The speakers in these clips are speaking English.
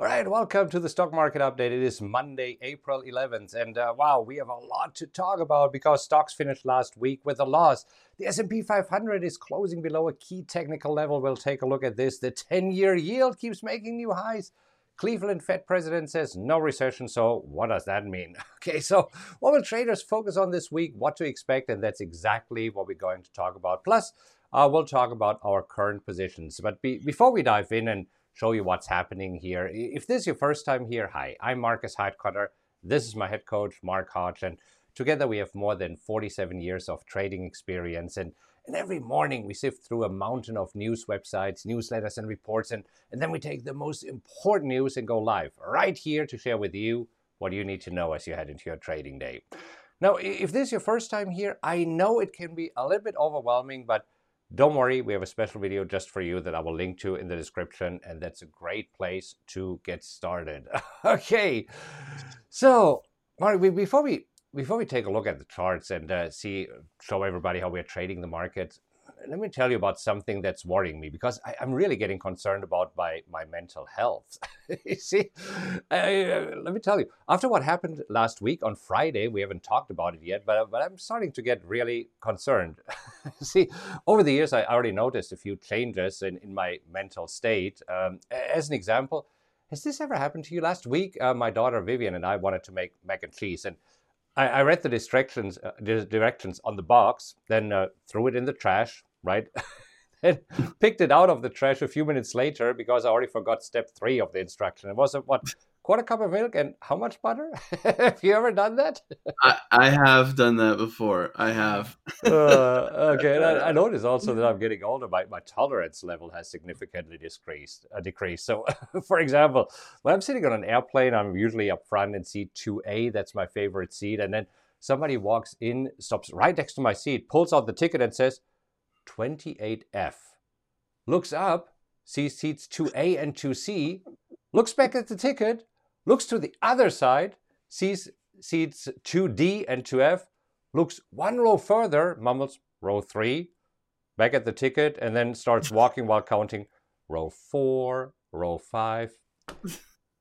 All right, welcome to the stock market update. It is Monday, April 11th, and uh, wow, we have a lot to talk about because stocks finished last week with a loss. The S&P 500 is closing below a key technical level. We'll take a look at this. The 10-year yield keeps making new highs. Cleveland Fed president says no recession. So, what does that mean? Okay, so what will traders focus on this week? What to expect? And that's exactly what we're going to talk about. Plus, uh, we'll talk about our current positions. But be- before we dive in and show you what's happening here. If this is your first time here, hi, I'm Markus Heitkoetter. This is my head coach, Mark Hodge, and together we have more than 47 years of trading experience. And, and every morning we sift through a mountain of news websites, newsletters, and reports, and, and then we take the most important news and go live right here to share with you what you need to know as you head into your trading day. Now, if this is your first time here, I know it can be a little bit overwhelming, but don't worry, we have a special video just for you that I will link to in the description, and that's a great place to get started. okay, so Mark, before we before we take a look at the charts and uh, see show everybody how we're trading the market, let me tell you about something that's worrying me because I, am really getting concerned about my, my mental health. you see, I, let me tell you, after what happened last week on Friday, we haven't talked about it yet, but, but I'm starting to get really concerned. see, over the years, I already noticed a few changes in, in my mental state. Um, as an example, has this ever happened to you? Last week, uh, my daughter Vivian and I wanted to make mac and cheese, and I, I read the directions, uh, directions on the box, then uh, threw it in the trash, right? and picked it out of the trash a few minutes later because I already forgot step three of the instruction. It was a what quarter cup of milk and how much butter? have you ever done that? I, I, have done that before. I have. uh, okay, I, I, noticed also that I'm getting older. My, my tolerance level has significantly decreased. Uh, decreased. So, for example, when I'm sitting on an airplane, I'm usually up front in seat 2A. That's my favorite seat. And then somebody walks in, stops right next to my seat, pulls out the ticket and says, 28F. Looks up, sees seats 2A and 2C, looks back at the ticket, looks to the other side, sees seats 2D and 2F, looks one row further, mumbles row 3, back at the ticket, and then starts walking while counting row 4, row 5.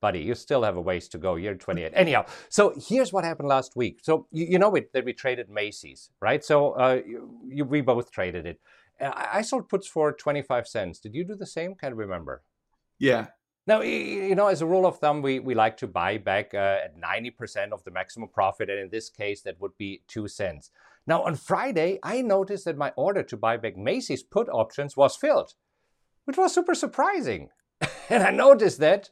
Buddy, you still have a ways to go. You're 28. Anyhow, so here's what happened last week. So you, you know it, that we traded Macy's, right? So uh, you, you, we both traded it. I, I sold puts for 25 cents. Did you do the same? Can't remember. Yeah, now, you know, as a rule of thumb, we, we like to buy back uh, at 90% of the maximum profit. And in this case, that would be two cents. Now, on Friday, I noticed that my order to buy back Macy's put options was filled, which was super surprising. and I noticed that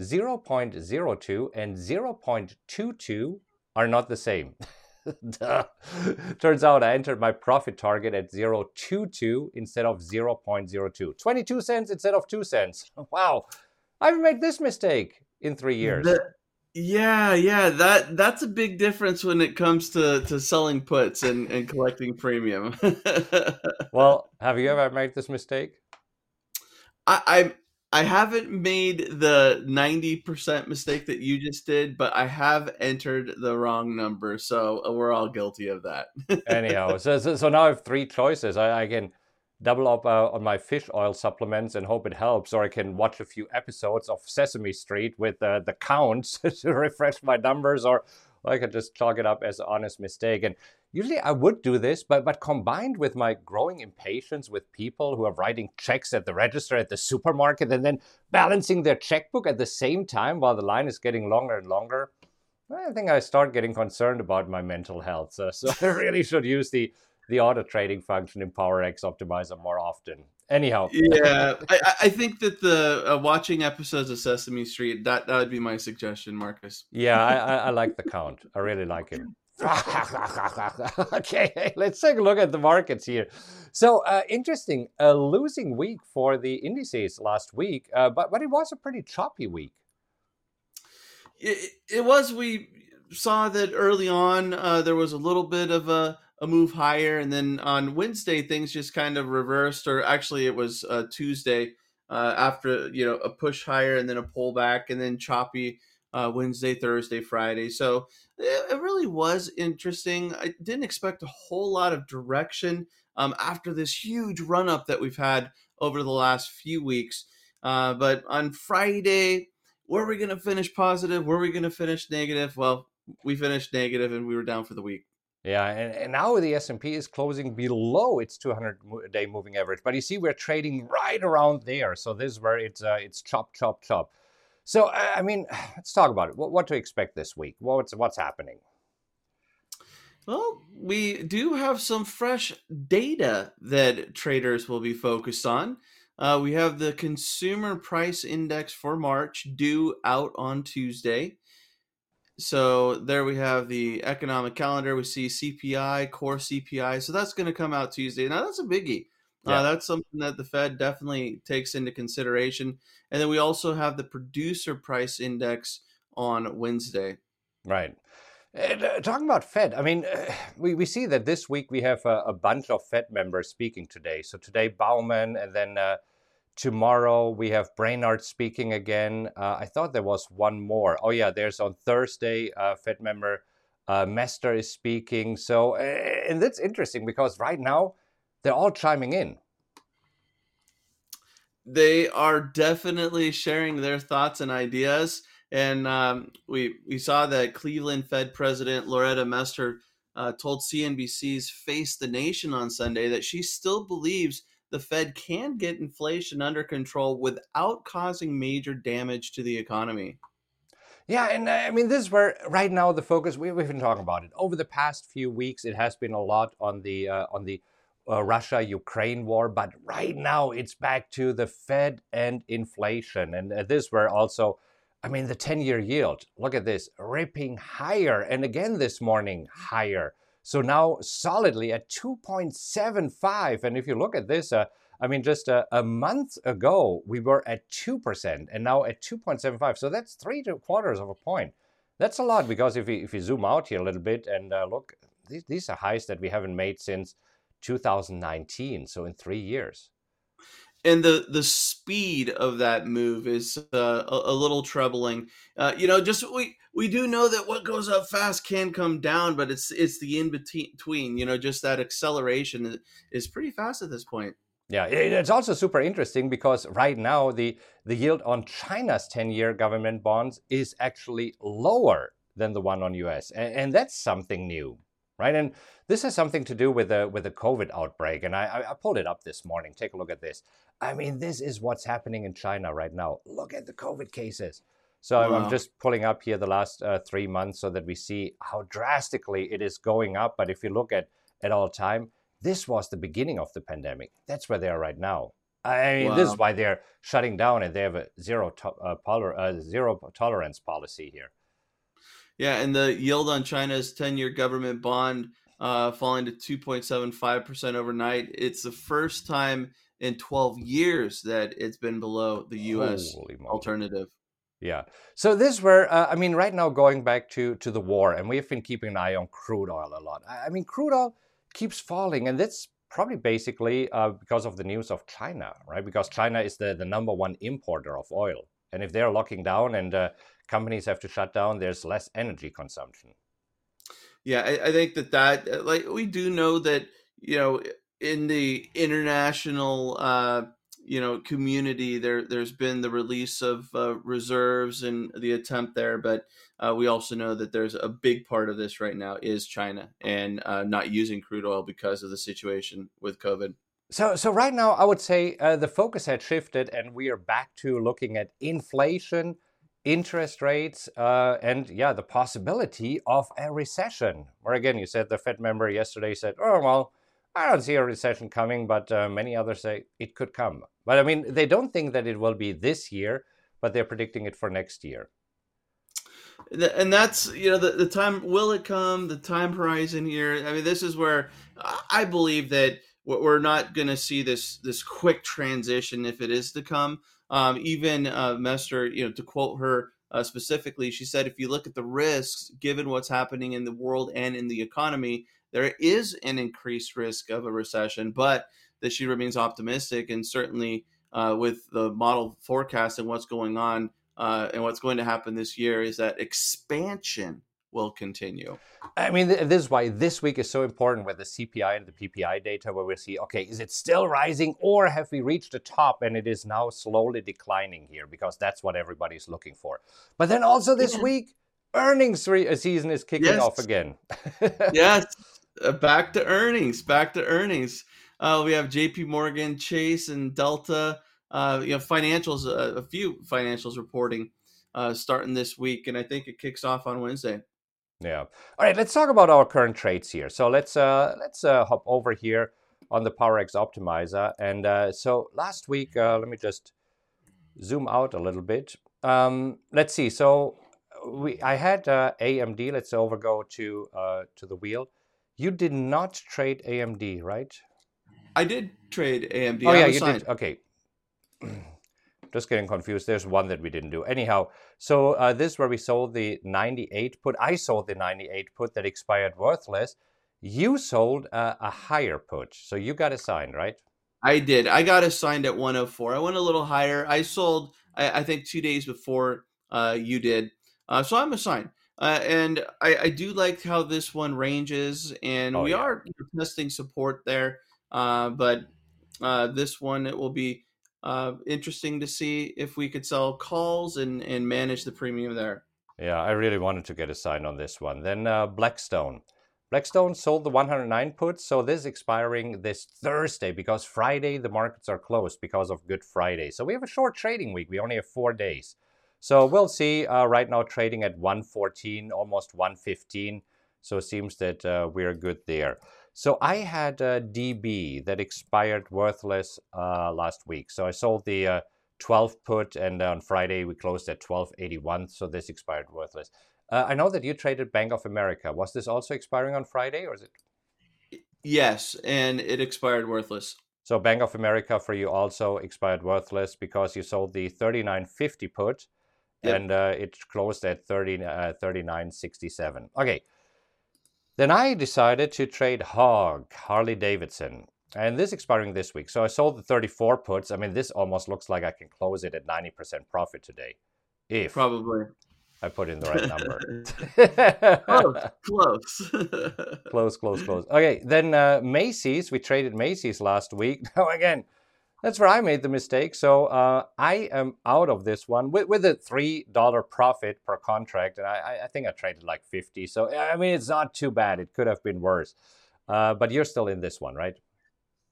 0.02 and 0.22 are not the same. Turns out I entered my profit target at 0.22 instead of 0.02. 22 cents instead of 2 cents. Wow. I've made this mistake in three years. The, yeah, yeah, that that's a big difference when it comes to, to selling puts and, and collecting premium. well, have you ever made this mistake? I, I, I haven't made the ninety percent mistake that you just did, but I have entered the wrong number, so we're all guilty of that. Anyhow, so, so, so now I have three choices. I, I can double up uh, on my fish oil supplements and hope it helps, or I can watch a few episodes of Sesame Street with uh, the counts to refresh my numbers, or I could just chalk it up as an honest mistake. And usually I would do this, but but combined with my growing impatience with people who are writing checks at the register at the supermarket and then balancing their checkbook at the same time while the line is getting longer and longer. I think I start getting concerned about my mental health. So, so I really should use the the auto trading function in PowerX Optimizer more often. Anyhow, yeah, I, I, think that the uh, watching episodes of Sesame Street that that would be my suggestion, Markus. Yeah, I, I, I like the count. I really like him. okay, let's take a look at the markets here. So uh, interesting, a losing week for the indices last week, uh, but but it was a pretty choppy week. It, it was. We saw that early on. Uh, there was a little bit of a a move higher, and then on Wednesday things just kind of reversed, or actually it was uh, Tuesday uh, after you know a push higher and then a pullback, and then choppy uh, Wednesday, Thursday, Friday. So it, it, really was interesting. I didn't expect a whole lot of direction um, after this huge run up that we've had over the last few weeks, uh, but on Friday were we going to finish positive? Were we going to finish negative? Well, we finished negative and we were down for the week. Yeah, and, and now the S&P is closing below its 200-day moving average. But you see, we're trading right around there. So this is where it's uh, it's chop, chop, chop. So I mean, let's talk about it. What, what to expect this week? What's what's happening? Well, we do have some fresh data that traders will be focused on. Uh, we have the consumer price index for March due out on Tuesday. So there we have the economic calendar. We see CPI, core CPI. So that's going to come out Tuesday. Now that's a biggie. Uh, yeah. Uh, that's something that the Fed definitely takes into consideration. And then we also have the producer price index on Wednesday. Right. Uh, talking about Fed, I mean, uh, we, we see that this week we have a, a, bunch of Fed members speaking today. So today, Bowman, and then uh, tomorrow we have Brainard speaking again. Uh, I thought there was one more. Oh, yeah, there's on Thursday, uh, Fed member Mester is speaking. So, and that's interesting because right now they're all chiming in. They are definitely sharing their thoughts and ideas. And um, we we saw that Cleveland Fed President Loretta Mester uh, told CNBC's Face the Nation on Sunday that she still believes the Fed can get inflation under control without causing major damage to the economy. Yeah, and uh, I mean, this is where right now the focus we, have been talking about it over the past few weeks. It has been a lot on the uh, on the uh, Russia Ukraine war, but right now it's back to the Fed and inflation, and uh, this where also I mean, the 10 year yield, look at this, ripping higher. And again this morning, higher. So now solidly at 2.75. And if you look at this, uh, I mean, just a, a, month ago, we were at 2%, and now at 2.75. So that's three quarters of a point. That's a lot because if you, if you zoom out here a little bit and uh, look, these, these are highs that we haven't made since 2019. So in three years and the the speed of that move is uh, a, a, little troubling. Uh, you know, just we we do know that what goes up fast can come down, but it's it's the in between. You know, just that acceleration is pretty fast at this point. Yeah, it's also super interesting because right now the the yield on China's ten year government bonds is actually lower than the one on US, and, and that's something new right? And this has something to do with the with the COVID outbreak. And I, I pulled it up this morning. Take a look at this. I mean, this is what's happening in China right now. Look at the COVID cases. So wow. I'm just pulling up here the last uh, three months so that we see how drastically it is going up. But if you look at at all time, this was the beginning of the pandemic. That's where they are right now. I mean, wow. this is why they're shutting down and they have a zero to, uh, polar, uh, zero tolerance policy here. Yeah, and the yield on China's 10 year government bond uh, falling to 2.75% overnight. It's the first time in 12 years that it's been below the US alternative. Yeah. So this where uh, I mean, right now going back to to the war, and we've been keeping an eye on crude oil a lot. I, I mean, crude oil keeps falling, and that's probably basically uh, because of the news of China, right? Because China is the the number one importer of oil, and if they're locking down and uh, companies have to shut down, there's less energy consumption. Yeah, I, I think that that uh, like we do know that you know in the international uh, you know community there there's been the release of uh, reserves and the attempt there but uh, we also know that there's a big part of this right now is china and uh, not using crude oil because of the situation with covid so so right now i would say uh, the focus had shifted and we are back to looking at inflation interest rates, uh, and yeah, the possibility of a recession. Or again, you said the Fed member yesterday said, "Oh well, I don't see a recession coming," but uh, many others say it could come. But I mean, they don't think that it will be this year, but they're predicting it for next year. And that's you know the the time will it come the time horizon here. I mean, this is where I believe that we're not going to see this this quick transition if it is to come. Um, even uh, Mester, you know, to quote her uh, specifically, she said, if you look at the risks, given what's happening in the world and in the economy, there is an increased risk of a recession, but that she remains optimistic and certainly uh, with the model forecast and what's going on uh, and what's going to happen this year is that expansion will continue. I mean, this is why this week is so important with the CPI and the PPI data, where we see, okay, is it still rising or have we reached the top and it is now slowly declining here? Because that's what everybody's looking for. But then also this yeah. week, earnings re- uh, season is kicking yes. off again. yes, uh, back to earnings, back to earnings. Uh, we have J.P. Morgan, Chase, and Delta. Uh, you know, financials, uh, a few financials reporting uh, starting this week, and I think it kicks off on Wednesday. Yeah. All right. Let's talk about our current trades here. So let's uh, let's uh, hop over here on the PowerX Optimizer. And uh, so last week, uh, let me just zoom out a little bit. Um, let's see. So we I had uh, AMD. Let's over go to uh, to the wheel. You did not trade AMD, right? I did trade AMD. Oh yeah, you did. Okay. just getting confused. There's one that we didn't do. Anyhow, so uh, this is where we sold the 98 put. I sold the 98 put that expired worthless. You sold uh, a higher put. So you got assigned, right? I did. I got assigned at 104. I went a little higher. I sold, I, I think, two days before uh, you did. Uh, so I'm assigned. Uh, and I, I, do like how this one ranges, and oh, we yeah. are testing support there. Uh, but this one, it will be uh, interesting to see if we could sell calls and, and manage the premium there. Yeah, I really wanted to get a sign on this one. Then uh, Blackstone. Blackstone sold the 109 puts, so this is expiring this Thursday because Friday the markets are closed because of Good Friday. So we have a short trading week. We only have four days. So we'll see. Uh, right now trading at 114, almost 115. So it seems that uh, we're good there. So I had a DB that expired worthless uh, last week. So I sold the uh, 12 put, and on Friday we closed at 1281. So this expired worthless. Uh, I know that you traded Bank of America. Was this also expiring on Friday, or is it? Yes, and it expired worthless. So Bank of America for you also expired worthless because you sold the 3950 put, yep. and uh, it closed at 30, uh, 3967. Okay. Then I decided to trade HOG, Harley Davidson. And this expiring this week. So I sold the 34 puts. I mean, this almost looks like I can close it at 90% profit today. If probably I put in the right number. close, close. close, close, close. Okay, then uh, Macy's. We traded Macy's last week. Now, again, that's where I made the mistake. So uh, I am out of this one with, with a three dollar profit per contract, and I, I think I traded like fifty. So I mean, it's not too bad. It could have been worse, uh, but you're still in this one, right?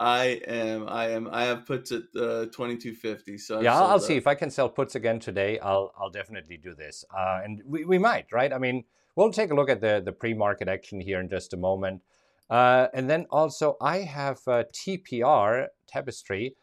I am. I am. I have puts at uh, twenty two fifty. So yeah, I'll, see if I can sell puts again today. I'll I'll definitely do this, uh, and we, we might, right? I mean, we'll take a look at the the pre market action here in just a moment, uh, and then also I have uh, TPR Tapestry.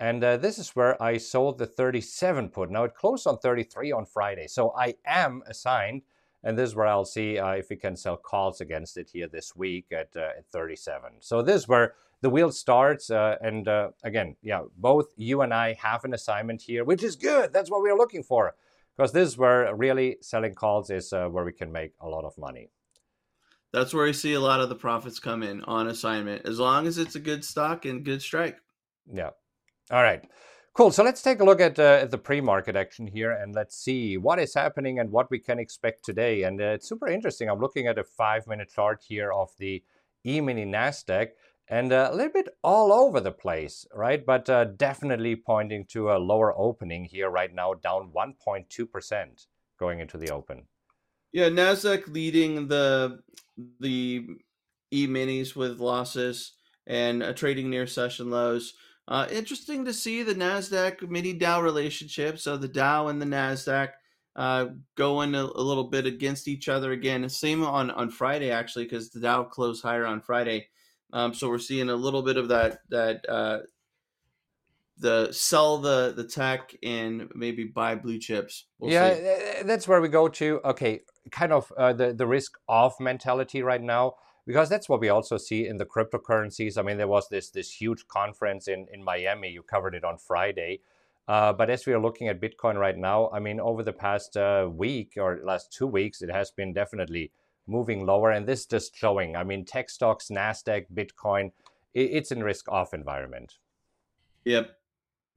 And uh, this is where I sold the 37 put. Now it closed on 33 on Friday. So I am assigned. And this is where I'll see uh, if we can sell calls against it here this week at, uh, at 37. So this is where the wheel starts. Uh, and uh, again, yeah, both you and I have an assignment here, which is good. That's what we are looking for. Because this is where really selling calls is uh, where we can make a lot of money. That's where I see a lot of the profits come in on assignment, as long as it's a good stock and good strike. Yeah, all right. Cool. So let's take a look at, uh, at the pre-market action here and let's see what is happening and what we can expect today. And uh, it's super interesting. I'm looking at a five-minute chart here of the E-mini Nasdaq and uh, a little bit all over the place, right? But uh, definitely pointing to a lower opening here right now, down 1.2% going into the open. Yeah, Nasdaq leading the the E-minis with losses and trading near session lows. Uh, interesting to see the Nasdaq mini Dow relationship. So the Dow and the Nasdaq uh, going a, a, little bit against each other again. Same on on Friday actually, because the Dow closed higher on Friday. Um, so we're seeing a little bit of that that uh, the sell the the tech and maybe buy blue chips. We'll yeah, see. that's where we go to. Okay, kind of uh, the the risk off mentality right now because that's what we also see in the cryptocurrencies. I mean, there was this this huge conference in in Miami. You covered it on Friday. Uh, but as we are looking at Bitcoin right now, I mean, over the past uh, week or last two weeks, it has been definitely moving lower. And this just showing, I mean, tech stocks, NASDAQ, Bitcoin, it, it's in risk off environment. Yep.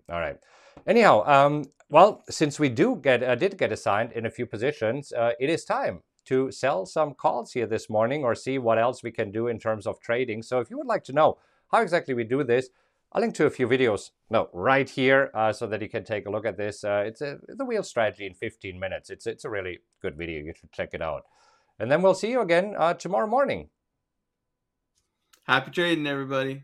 All right. Anyhow, um, well, since we do get uh, did get assigned in a few positions, uh, it is time to sell some calls here this morning or see what else we can do in terms of trading. So if you would like to know how exactly we do this, I'll link to a few videos, no, right here, uh, so that you can take a look at this. Uh, it's a the wheel strategy in 15 minutes. It's it's a really good video. You should check it out. And then we'll see you again uh, tomorrow morning. Happy trading, everybody.